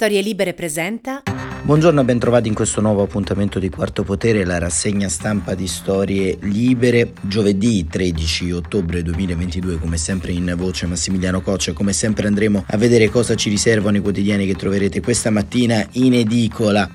Storie Libere presenta. Buongiorno e bentrovati in questo nuovo appuntamento di Quarto Potere, la rassegna stampa di Storie Libere. Giovedì 13 ottobre 2022, come sempre in voce Massimiliano Coccia, come sempre andremo a vedere cosa ci riservano i quotidiani che troverete questa mattina in edicola.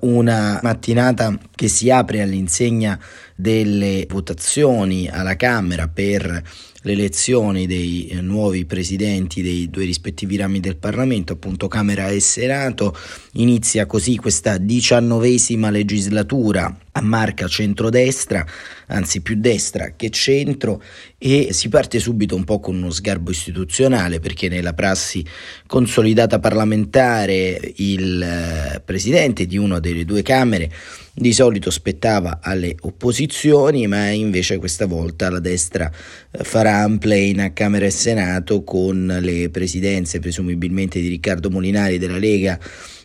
Una mattinata che si apre all'insegna delle votazioni alla Camera per l'elezione dei eh, nuovi presidenti dei due rispettivi rami del Parlamento, appunto Camera e Senato. Inizia così questa diciannovesima legislatura a marca centrodestra, anzi più destra che centro, e si parte subito un po' con uno sgarbo istituzionale perché nella prassi consolidata parlamentare il eh, presidente di una delle due Camere di solito spettava alle opposizioni, ma invece questa volta la destra eh, farà un play a Camera e Senato con le presidenze presumibilmente di Riccardo Molinari della Lega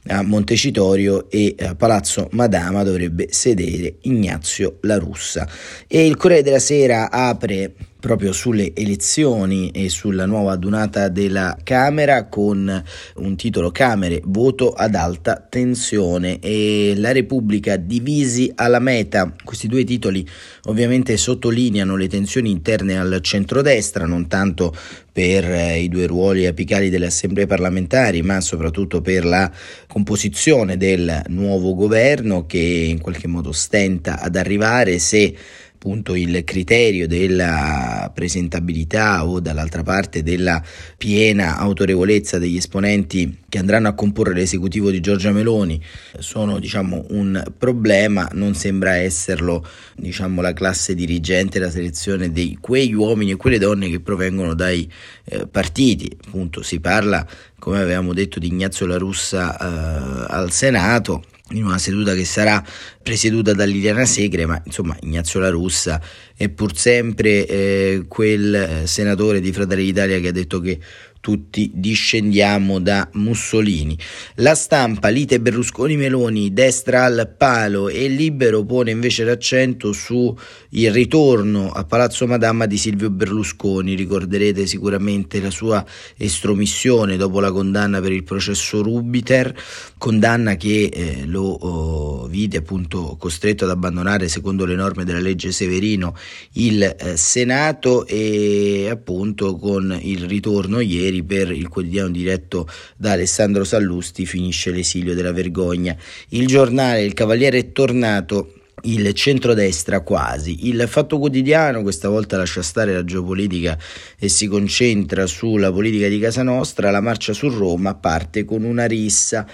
a Montecitorio e a Palazzo Madama dovrebbe sedere Ignazio La Russa. E il Corriere della Sera apre proprio sulle elezioni e sulla nuova adunata della Camera con un titolo Camere, voto ad alta tensione e la Repubblica divisi alla meta. Questi due titoli ovviamente sottolineano le tensioni interne al centrodestra, non tanto per eh, i due ruoli apicali delle assemblee parlamentari, ma soprattutto per la composizione del nuovo governo che in qualche modo stenta ad arrivare se appunto il criterio della presentabilità o dall'altra parte della piena autorevolezza degli esponenti che andranno a comporre l'esecutivo di Giorgia Meloni sono diciamo un problema, non sembra esserlo diciamo la classe dirigente, la selezione di quegli uomini e quelle donne che provengono dai eh, partiti, appunto si parla come avevamo detto di Ignazio La Russa eh, al Senato in una seduta che sarà presieduta da Liliana Segre, ma insomma Ignazio La Russa è pur sempre eh, quel eh, senatore di Fratelli d'Italia che ha detto che tutti discendiamo da Mussolini. La stampa, lite Berlusconi-Meloni, destra al palo e Libero pone invece l'accento su il ritorno a Palazzo Madama di Silvio Berlusconi. Ricorderete sicuramente la sua estromissione dopo la condanna per il processo Rubiter, condanna che eh, lo oh, vide appunto costretto ad abbandonare secondo le norme della legge Severino il eh, Senato e appunto con il ritorno ieri ieri per il quotidiano diretto da Alessandro Sallusti finisce l'esilio della vergogna. Il giornale Il Cavaliere è tornato il centrodestra quasi. Il Fatto Quotidiano questa volta lascia stare la geopolitica e si concentra sulla politica di casa nostra. La marcia su Roma parte con una rissa.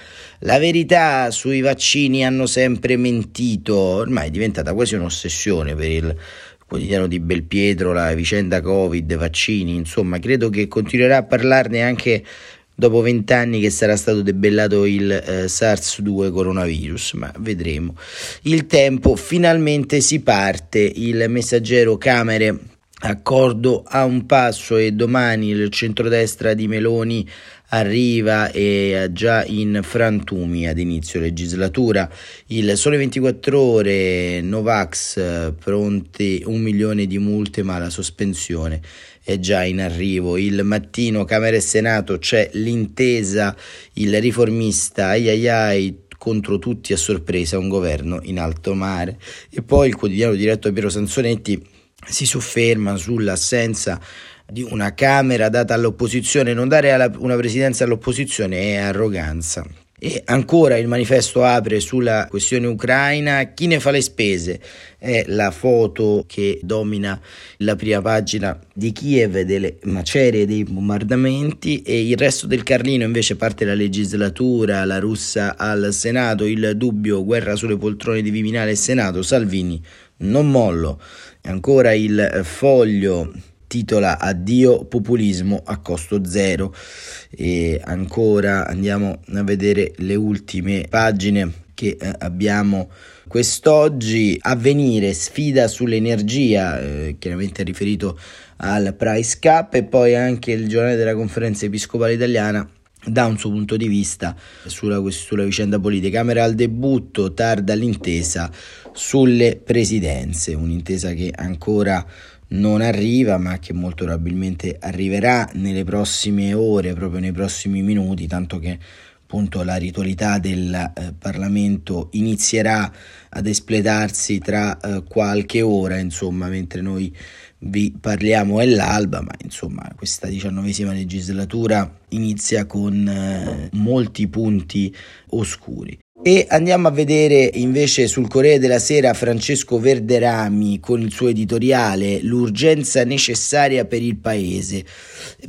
La verità sui vaccini hanno sempre mentito, ormai è diventata quasi un'ossessione per il quotidiano di Belpietro, la vicenda Covid, vaccini, insomma, credo che continuerà a parlarne anche dopo vent'anni che sarà stato debellato il eh, SARS-2 coronavirus, ma vedremo. Il tempo, finalmente si parte, il messaggero Camere accordo a un passo e domani il centrodestra di Meloni arriva e già in frantumi ad inizio legislatura. Il Sole 24 ore, Novax, pronti un milione di multe ma la sospensione è già in arrivo. Il mattino Camera e Senato c'è l'intesa, il riformista ai ai ai contro tutti a sorpresa un governo in alto mare. E poi il quotidiano diretto a Piero Sansonetti si sofferma sull'assenza di una Camera data all'opposizione, non dare alla, una presidenza all'opposizione è arroganza. E ancora il manifesto apre sulla questione ucraina, chi ne fa le spese? È la foto che domina la prima pagina di Kiev delle macerie dei bombardamenti e il resto del Carlino invece parte la legislatura, la russa al Senato, il dubbio, guerra sulle poltrone di Viminale e Senato, Salvini, non mollo. Ancora il foglio titola Addio populismo a costo zero. E ancora andiamo a vedere le ultime pagine che eh, abbiamo quest'oggi. Avvenire sfida sull'energia eh, chiaramente riferito al price cap e poi anche il giornale della conferenza episcopale italiana da un suo punto di vista sulla, sulla vicenda politica. Camera al debutto, tarda l'intesa sulle presidenze, un'intesa che ancora non arriva, ma che molto probabilmente arriverà nelle prossime ore, proprio nei prossimi minuti, tanto che appunto la ritualità del eh, Parlamento inizierà ad espletarsi tra eh, qualche ora, insomma, mentre noi vi parliamo è l'alba, ma insomma questa diciannovesima legislatura inizia con eh, molti punti oscuri. E andiamo a vedere invece sul Corriere della Sera Francesco Verderami con il suo editoriale L'urgenza necessaria per il paese,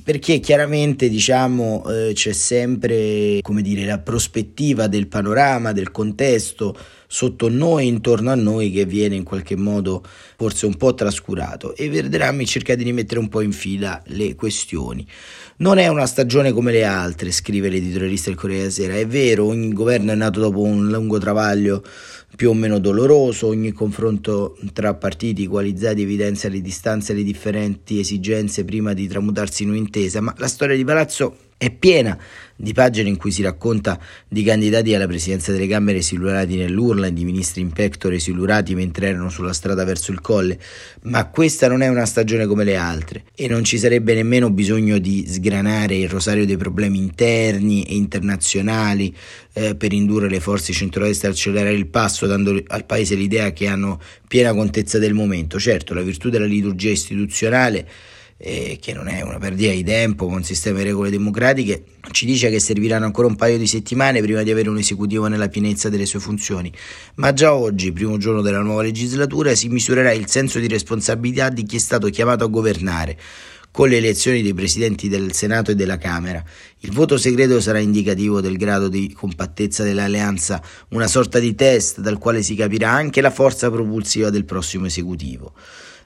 perché chiaramente diciamo eh, c'è sempre come dire la prospettiva del panorama, del contesto sotto noi, intorno a noi, che viene in qualche modo forse un po' trascurato e Verderami cerca di rimettere un po' in fila le questioni. Non è una stagione come le altre, scrive l'editorialista del Corriere della Sera. È vero, ogni governo è nato dopo un lungo travaglio più o meno doloroso, ogni confronto tra partiti coalizzati evidenzia le distanze e le differenti esigenze prima di tramutarsi in un'intesa, ma la storia di Palazzo è piena di pagine in cui si racconta di candidati alla presidenza delle Camere silurati nell'urla e di ministri in pectore silurati mentre erano sulla strada verso il colle, ma questa non è una stagione come le altre e non ci sarebbe nemmeno bisogno di sgranare il rosario dei problemi interni e internazionali eh, per indurre le forze centrodestra a accelerare il passo dando al Paese l'idea che hanno piena contezza del momento. Certo, la virtù della liturgia istituzionale eh, che non è una perdita di tempo con un sistema di regole democratiche, ci dice che serviranno ancora un paio di settimane prima di avere un esecutivo nella pienezza delle sue funzioni, ma già oggi, primo giorno della nuova legislatura, si misurerà il senso di responsabilità di chi è stato chiamato a governare con le elezioni dei presidenti del Senato e della Camera. Il voto segreto sarà indicativo del grado di compattezza dell'alleanza, una sorta di test dal quale si capirà anche la forza propulsiva del prossimo esecutivo.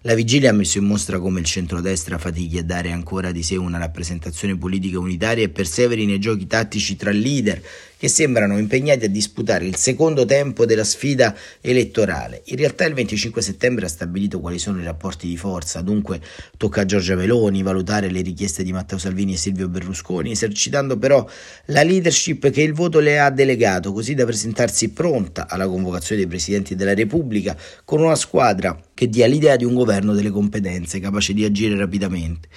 La vigilia ha messo in mostra come il centrodestra fatichi a dare ancora di sé una rappresentazione politica unitaria e perseveri nei giochi tattici tra leader che sembrano impegnati a disputare il secondo tempo della sfida elettorale. In realtà il 25 settembre ha stabilito quali sono i rapporti di forza, dunque tocca a Giorgia Meloni valutare le richieste di Matteo Salvini e Silvio Berlusconi, esercitando però la leadership che il voto le ha delegato, così da presentarsi pronta alla convocazione dei presidenti della Repubblica con una squadra che dia l'idea di un governo delle competenze, capace di agire rapidamente.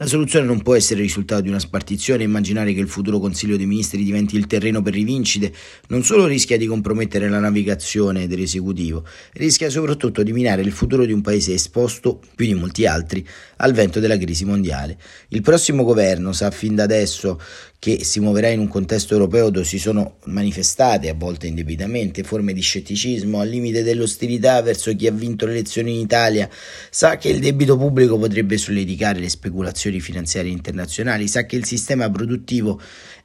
La soluzione non può essere il risultato di una spartizione immaginare che il futuro Consiglio dei Ministri diventi il terreno per rivincite, non solo rischia di compromettere la navigazione dell'esecutivo, rischia soprattutto di minare il futuro di un paese esposto, più di molti altri, al vento della crisi mondiale. Il prossimo governo sa fin da adesso che si muoverà in un contesto europeo dove si sono manifestate, a volte indebitamente, forme di scetticismo al limite dell'ostilità verso chi ha vinto le elezioni in Italia, sa che il debito pubblico potrebbe solleticare le speculazioni finanziarie internazionali, sa che il sistema produttivo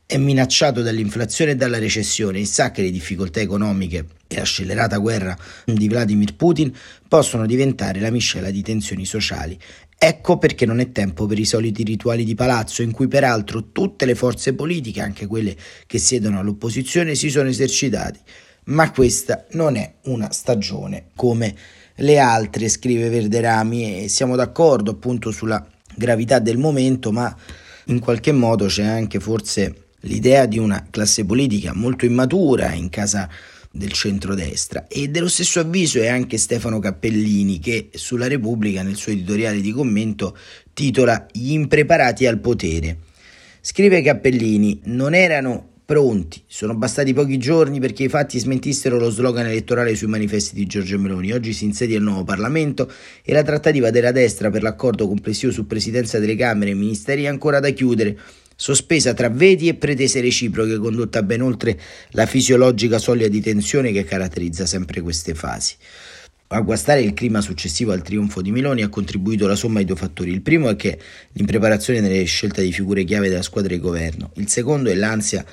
è minacciato dall'inflazione e dalla recessione e sa che le difficoltà economiche e la scellerata guerra di Vladimir Putin possono diventare la miscela di tensioni sociali Ecco perché non è tempo per i soliti rituali di palazzo in cui peraltro tutte le forze politiche, anche quelle che siedono all'opposizione, si sono esercitati. Ma questa non è una stagione come le altre, scrive Verderami, e siamo d'accordo appunto sulla gravità del momento, ma in qualche modo c'è anche forse l'idea di una classe politica molto immatura in casa del centrodestra e dello stesso avviso è anche Stefano Cappellini che sulla Repubblica nel suo editoriale di commento titola Gli impreparati al potere. Scrive Cappellini, non erano pronti, sono bastati pochi giorni perché i fatti smentissero lo slogan elettorale sui manifesti di Giorgio Meloni. Oggi si insedia il nuovo Parlamento e la trattativa della destra per l'accordo complessivo su presidenza delle Camere e ministeri è ancora da chiudere sospesa tra veti e pretese reciproche, condotta ben oltre la fisiologica soglia di tensione che caratterizza sempre queste fasi. A guastare il clima successivo al trionfo di Meloni ha contribuito la somma di due fattori. Il primo è che l'impreparazione nelle scelte di figure chiave della squadra di governo. Il secondo è l'ansia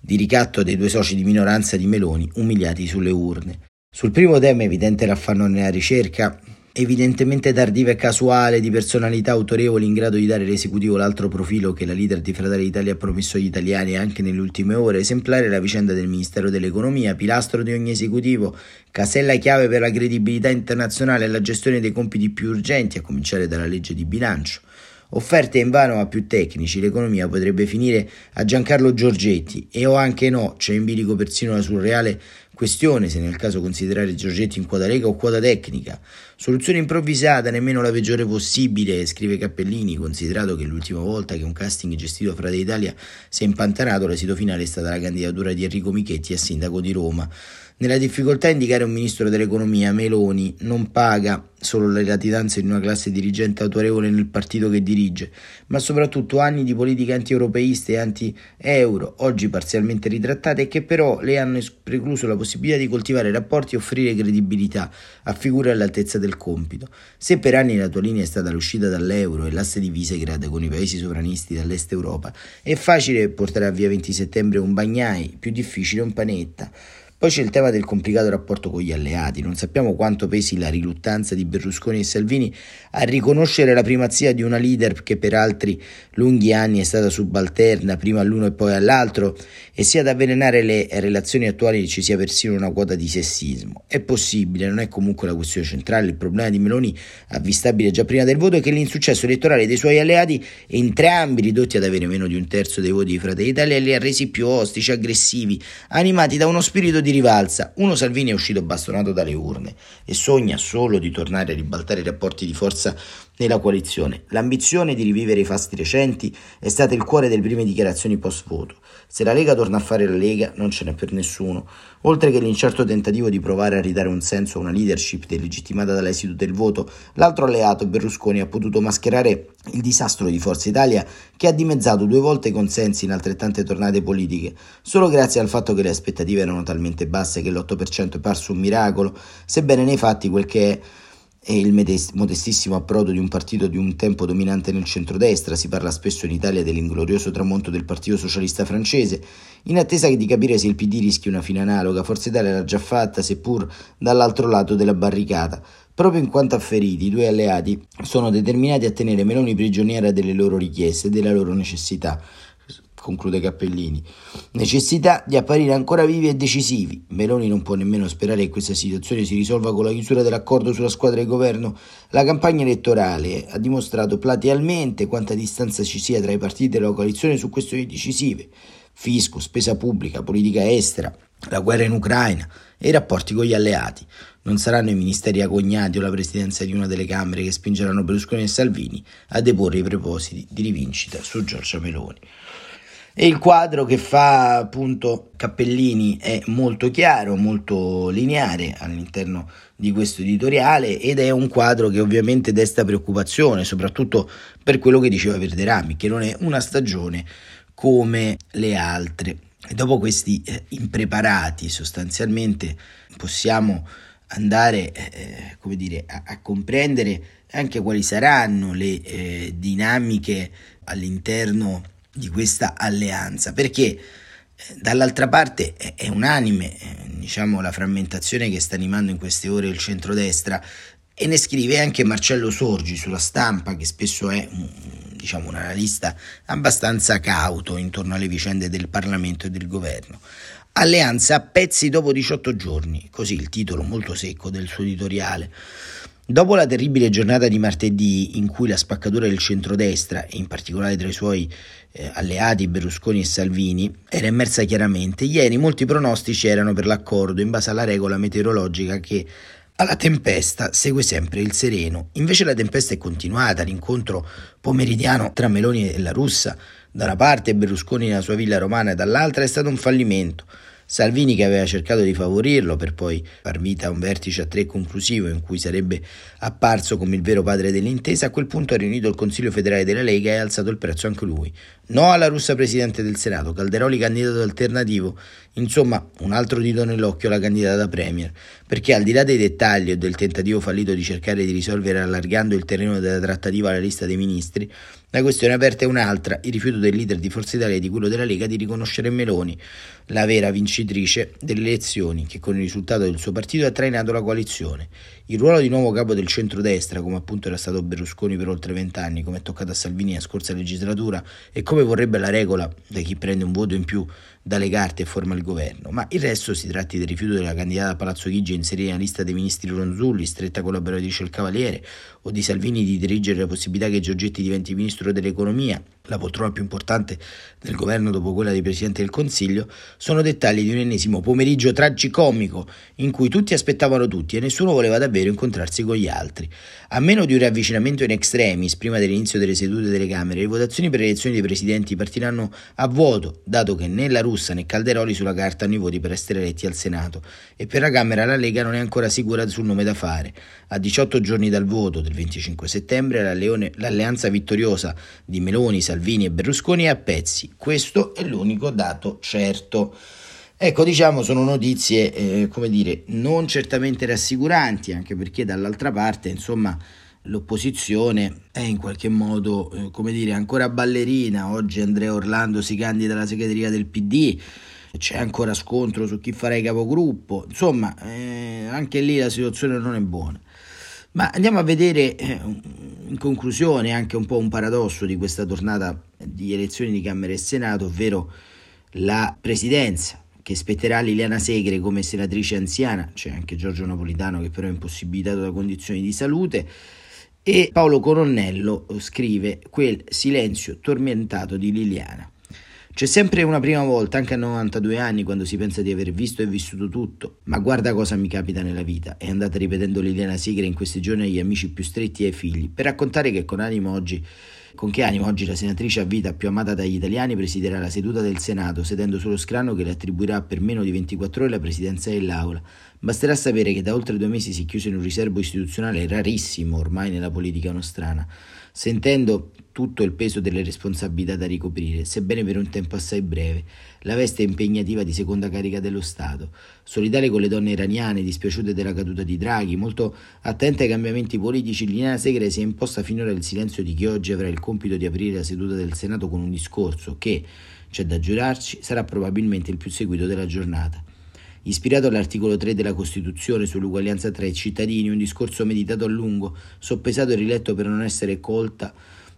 di ricatto dei due soci di minoranza di Meloni umiliati sulle urne. Sul primo tema evidente l'affanno nella ricerca evidentemente tardiva e casuale, di personalità autorevoli in grado di dare all'esecutivo l'altro profilo che la leader di Fratelli d'Italia ha promesso agli italiani anche nelle ultime ore, esemplare la vicenda del Ministero dell'Economia, pilastro di ogni esecutivo, casella chiave per la credibilità internazionale e la gestione dei compiti più urgenti, a cominciare dalla legge di bilancio. Offerte in vano a più tecnici, l'economia potrebbe finire a Giancarlo Giorgetti e o anche no, c'è in bilico persino la surreale questione se nel caso considerare Giorgetti in quota lega o quota tecnica. Soluzione improvvisata, nemmeno la peggiore possibile, scrive Cappellini, considerato che l'ultima volta che un casting gestito fra d'Italia si è impantanato, l'esito finale è stata la candidatura di Enrico Michetti a sindaco di Roma. Nella difficoltà a indicare un ministro dell'economia, Meloni non paga solo le latitanze di una classe dirigente autorevole nel partito che dirige, ma soprattutto anni di politica anti-europeiste e anti-euro, oggi parzialmente ritrattate che però le hanno precluso la possibilità di coltivare rapporti e offrire credibilità a figure all'altezza del compito. Se per anni la tua linea è stata l'uscita dall'euro e l'asse di Visegrad con i paesi sovranisti dall'est Europa, è facile portare a via 20 settembre un bagnai, più difficile un panetta. Poi c'è il tema del complicato rapporto con gli alleati. Non sappiamo quanto pesi la riluttanza di Berlusconi e Salvini a riconoscere la primazia di una leader che per altri lunghi anni è stata subalterna, prima all'uno e poi all'altro, e sia ad avvelenare le relazioni attuali ci sia persino una quota di sessismo. È possibile, non è comunque la questione centrale. Il problema di Meloni, avvistabile già prima del voto, è che l'insuccesso elettorale dei suoi alleati, entrambi ridotti ad avere meno di un terzo dei voti di Fratelli Italia, li ha resi più ostici, aggressivi, animati da uno spirito di di rivalsa, uno Salvini è uscito bastonato dalle urne e sogna solo di tornare a ribaltare i rapporti di forza nella coalizione. L'ambizione di rivivere i fasti recenti è stata il cuore delle prime dichiarazioni post voto. Se la Lega torna a fare la Lega non ce n'è per nessuno, oltre che l'incerto tentativo di provare a ridare un senso a una leadership delegittimata dall'esito del voto, l'altro alleato Berlusconi ha potuto mascherare il disastro di Forza Italia che ha dimezzato due volte i consensi in altrettante tornate politiche, solo grazie al fatto che le aspettative erano talmente basse che l'8% è parso un miracolo, sebbene nei fatti quel che è è il modestissimo approdo di un partito di un tempo dominante nel centrodestra, si parla spesso in Italia dell'inglorioso tramonto del Partito Socialista francese, in attesa di capire se il PD rischi una fine analoga, Forza Italia l'ha già fatta, seppur dall'altro lato della barricata. Proprio in quanto afferiti, i due alleati sono determinati a tenere Meloni prigioniera delle loro richieste e della loro necessità conclude Cappellini. Necessità di apparire ancora vivi e decisivi. Meloni non può nemmeno sperare che questa situazione si risolva con la chiusura dell'accordo sulla squadra di governo. La campagna elettorale ha dimostrato platealmente quanta distanza ci sia tra i partiti della coalizione su questioni decisive. Fisco, spesa pubblica, politica estera, la guerra in Ucraina e i rapporti con gli alleati. Non saranno i ministeri agognati o la presidenza di una delle Camere che spingeranno Berlusconi e Salvini a deporre i propositi di rivincita su Giorgia Meloni. E il quadro che fa appunto Cappellini è molto chiaro, molto lineare all'interno di questo editoriale ed è un quadro che ovviamente desta preoccupazione, soprattutto per quello che diceva Verderami, che non è una stagione come le altre. E dopo questi eh, impreparati sostanzialmente possiamo andare eh, come dire, a, a, comprendere anche quali saranno le eh, dinamiche all'interno di questa alleanza, perché eh, dall'altra parte è unanime eh, diciamo, la frammentazione che sta animando in queste ore il centrodestra e ne scrive anche Marcello Sorgi sulla stampa, che spesso è diciamo, un analista abbastanza cauto intorno alle vicende del Parlamento e del governo. Alleanza a pezzi dopo 18 giorni, così il titolo molto secco del suo editoriale. Dopo la terribile giornata di martedì in cui la spaccatura del centrodestra, e in particolare tra i suoi eh, alleati Berlusconi e Salvini, era emersa chiaramente, ieri molti pronostici erano per l'accordo in base alla regola meteorologica che alla tempesta segue sempre il sereno. Invece la tempesta è continuata, l'incontro pomeridiano tra Meloni e la russa da una parte e Berlusconi nella sua villa romana dall'altra è stato un fallimento. Salvini che aveva cercato di favorirlo per poi far vita a un vertice a tre conclusivo in cui sarebbe apparso come il vero padre dell'intesa, a quel punto ha riunito il Consiglio federale della Lega e ha alzato il prezzo anche lui. No alla russa presidente del Senato, Calderoli candidato alternativo, insomma un altro dito nell'occhio alla candidata premier, perché al di là dei dettagli o del tentativo fallito di cercare di risolvere allargando il terreno della trattativa alla lista dei ministri, la questione aperta è un'altra, il rifiuto del leader di Forza Italia e di quello della Lega di riconoscere Meloni, la vera vincitrice delle elezioni che con il risultato del suo partito ha trainato la coalizione. Il ruolo di nuovo capo del centrodestra, come appunto era stato Berlusconi per oltre vent'anni, come è toccato a Salvini la scorsa legislatura e come vorrebbe la regola da chi prende un voto in più dalle carte e forma il governo, ma il resto si tratti del rifiuto della candidata a Palazzo Chigi inserire nella lista dei ministri Ronzulli, stretta collaboratrice del Cavaliere, o di Salvini di dirigere la possibilità che Giorgetti diventi ministro dell'economia, la poltrona più importante del governo dopo quella di Presidente del Consiglio, sono dettagli di un ennesimo pomeriggio tragicomico in cui tutti aspettavano tutti e nessuno voleva davvero incontrarsi con gli altri. A meno di un riavvicinamento in extremis prima dell'inizio delle sedute delle Camere, le votazioni per le elezioni dei presidenti partiranno a vuoto, dato che né la Russa né Calderoli sulla carta hanno i voti per essere eletti al Senato e per la Camera la Lega non è ancora sicura sul nome da fare. A 18 giorni dal voto del 25 settembre l'alleanza vittoriosa di Meloni, Salvini e Berlusconi è a pezzi. Questo è l'unico dato certo. Ecco, diciamo, sono notizie, eh, come dire, non certamente rassicuranti, anche perché dall'altra parte, insomma, l'opposizione è in qualche modo, eh, come dire, ancora ballerina. Oggi Andrea Orlando si candida alla segreteria del PD, c'è ancora scontro su chi farà il capogruppo, insomma, eh, anche lì la situazione non è buona. Ma andiamo a vedere eh, in conclusione anche un po' un paradosso di questa tornata di elezioni di Camera e Senato, ovvero la presidenza che spetterà Liliana Segre come senatrice anziana, c'è anche Giorgio Napolitano che però è impossibilitato da condizioni di salute, e Paolo Coronnello scrive quel silenzio tormentato di Liliana. C'è sempre una prima volta, anche a 92 anni, quando si pensa di aver visto e vissuto tutto. Ma guarda cosa mi capita nella vita. È andata ripetendo Liliana Segre in questi giorni agli amici più stretti e ai figli, per raccontare che con animo oggi con che animo oggi la senatrice a vita più amata dagli italiani presiderà la seduta del Senato, sedendo sullo scranno che le attribuirà per meno di 24 ore la presidenza dell'Aula. Basterà sapere che da oltre due mesi si è chiuso in un riservo istituzionale rarissimo ormai nella politica nostrana, sentendo tutto il peso delle responsabilità da ricoprire, sebbene per un tempo assai breve, la veste impegnativa di seconda carica dello Stato. Solidale con le donne iraniane dispiaciute della caduta di Draghi, molto attenta ai cambiamenti politici, Liliana Segre si è imposta finora il silenzio di chi oggi avrà il compito di aprire la seduta del Senato con un discorso che, c'è da giurarci, sarà probabilmente il più seguito della giornata. Ispirato all'articolo 3 della Costituzione sull'uguaglianza tra i cittadini, un discorso meditato a lungo, soppesato e riletto per non essere colta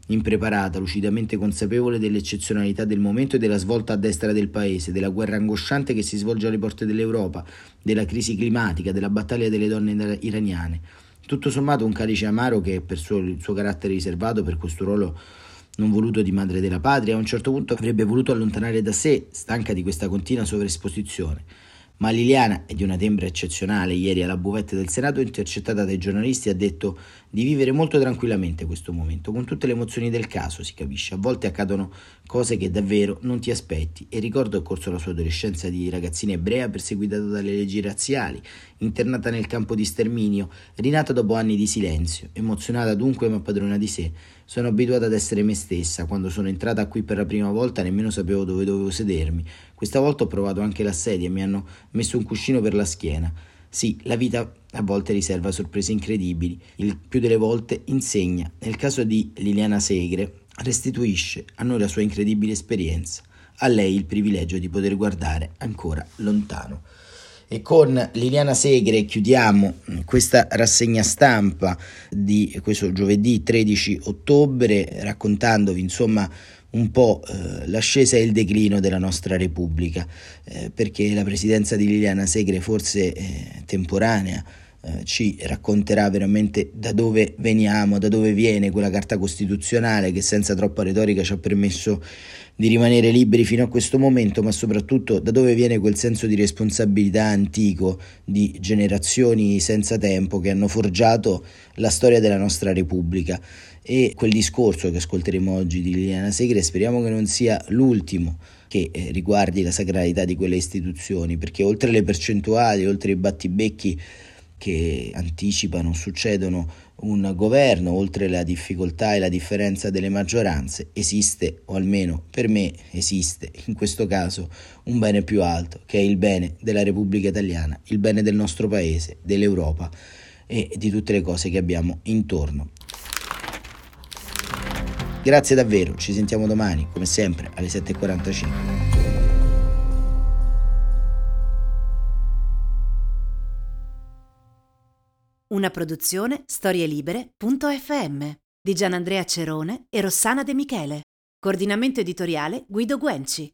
impreparata, lucidamente consapevole dell'eccezionalità del momento e della svolta a destra del paese, della guerra angosciante che si svolge alle porte dell'Europa, della crisi climatica, della battaglia delle donne iraniane. Tutto sommato un calice amaro che, per suo, il suo carattere riservato per questo ruolo non voluto di madre della patria, a un certo punto avrebbe voluto allontanare da sé, stanca di questa continua sovraesposizione. Ma Liliana è di una tembra eccezionale. Ieri alla buvette del Senato, intercettata dai giornalisti, ha detto di vivere molto tranquillamente questo momento, con tutte le emozioni del caso, si capisce. A volte accadono cose che davvero non ti aspetti. E ricordo è corso la sua adolescenza di ragazzina ebrea perseguitata dalle leggi razziali, internata nel campo di sterminio, rinata dopo anni di silenzio, emozionata dunque ma padrona di sé. Sono abituata ad essere me stessa. Quando sono entrata qui per la prima volta nemmeno sapevo dove dovevo sedermi. Questa volta ho provato anche la sedia e mi hanno messo un cuscino per la schiena. Sì, la vita a volte riserva sorprese incredibili, il più delle volte insegna. Nel caso di Liliana Segre, restituisce a noi la sua incredibile esperienza, a lei il privilegio di poter guardare ancora lontano. E con Liliana Segre chiudiamo questa rassegna stampa di questo giovedì 13 ottobre raccontandovi insomma un po' eh, l'ascesa e il declino della nostra Repubblica, eh, perché la presidenza di Liliana Segre forse eh, temporanea ci racconterà veramente da dove veniamo, da dove viene quella carta costituzionale che senza troppa retorica ci ha permesso di rimanere liberi fino a questo momento, ma soprattutto da dove viene quel senso di responsabilità antico di generazioni senza tempo che hanno forgiato la storia della nostra Repubblica. E quel discorso che ascolteremo oggi di Liliana Segre speriamo che non sia l'ultimo che eh, riguardi la sacralità di quelle istituzioni, perché oltre le percentuali, oltre i battibecchi che anticipano, succedono un governo, oltre la difficoltà e la differenza delle maggioranze, esiste, o almeno per me esiste, in questo caso, un bene più alto, che è il bene della Repubblica Italiana, il bene del nostro paese, dell'Europa e di tutte le cose che abbiamo intorno. Grazie davvero, ci sentiamo domani, come sempre, alle 7.45. Una produzione storielibere.fm di Gianandrea Cerone e Rossana De Michele. Coordinamento editoriale Guido Guenci.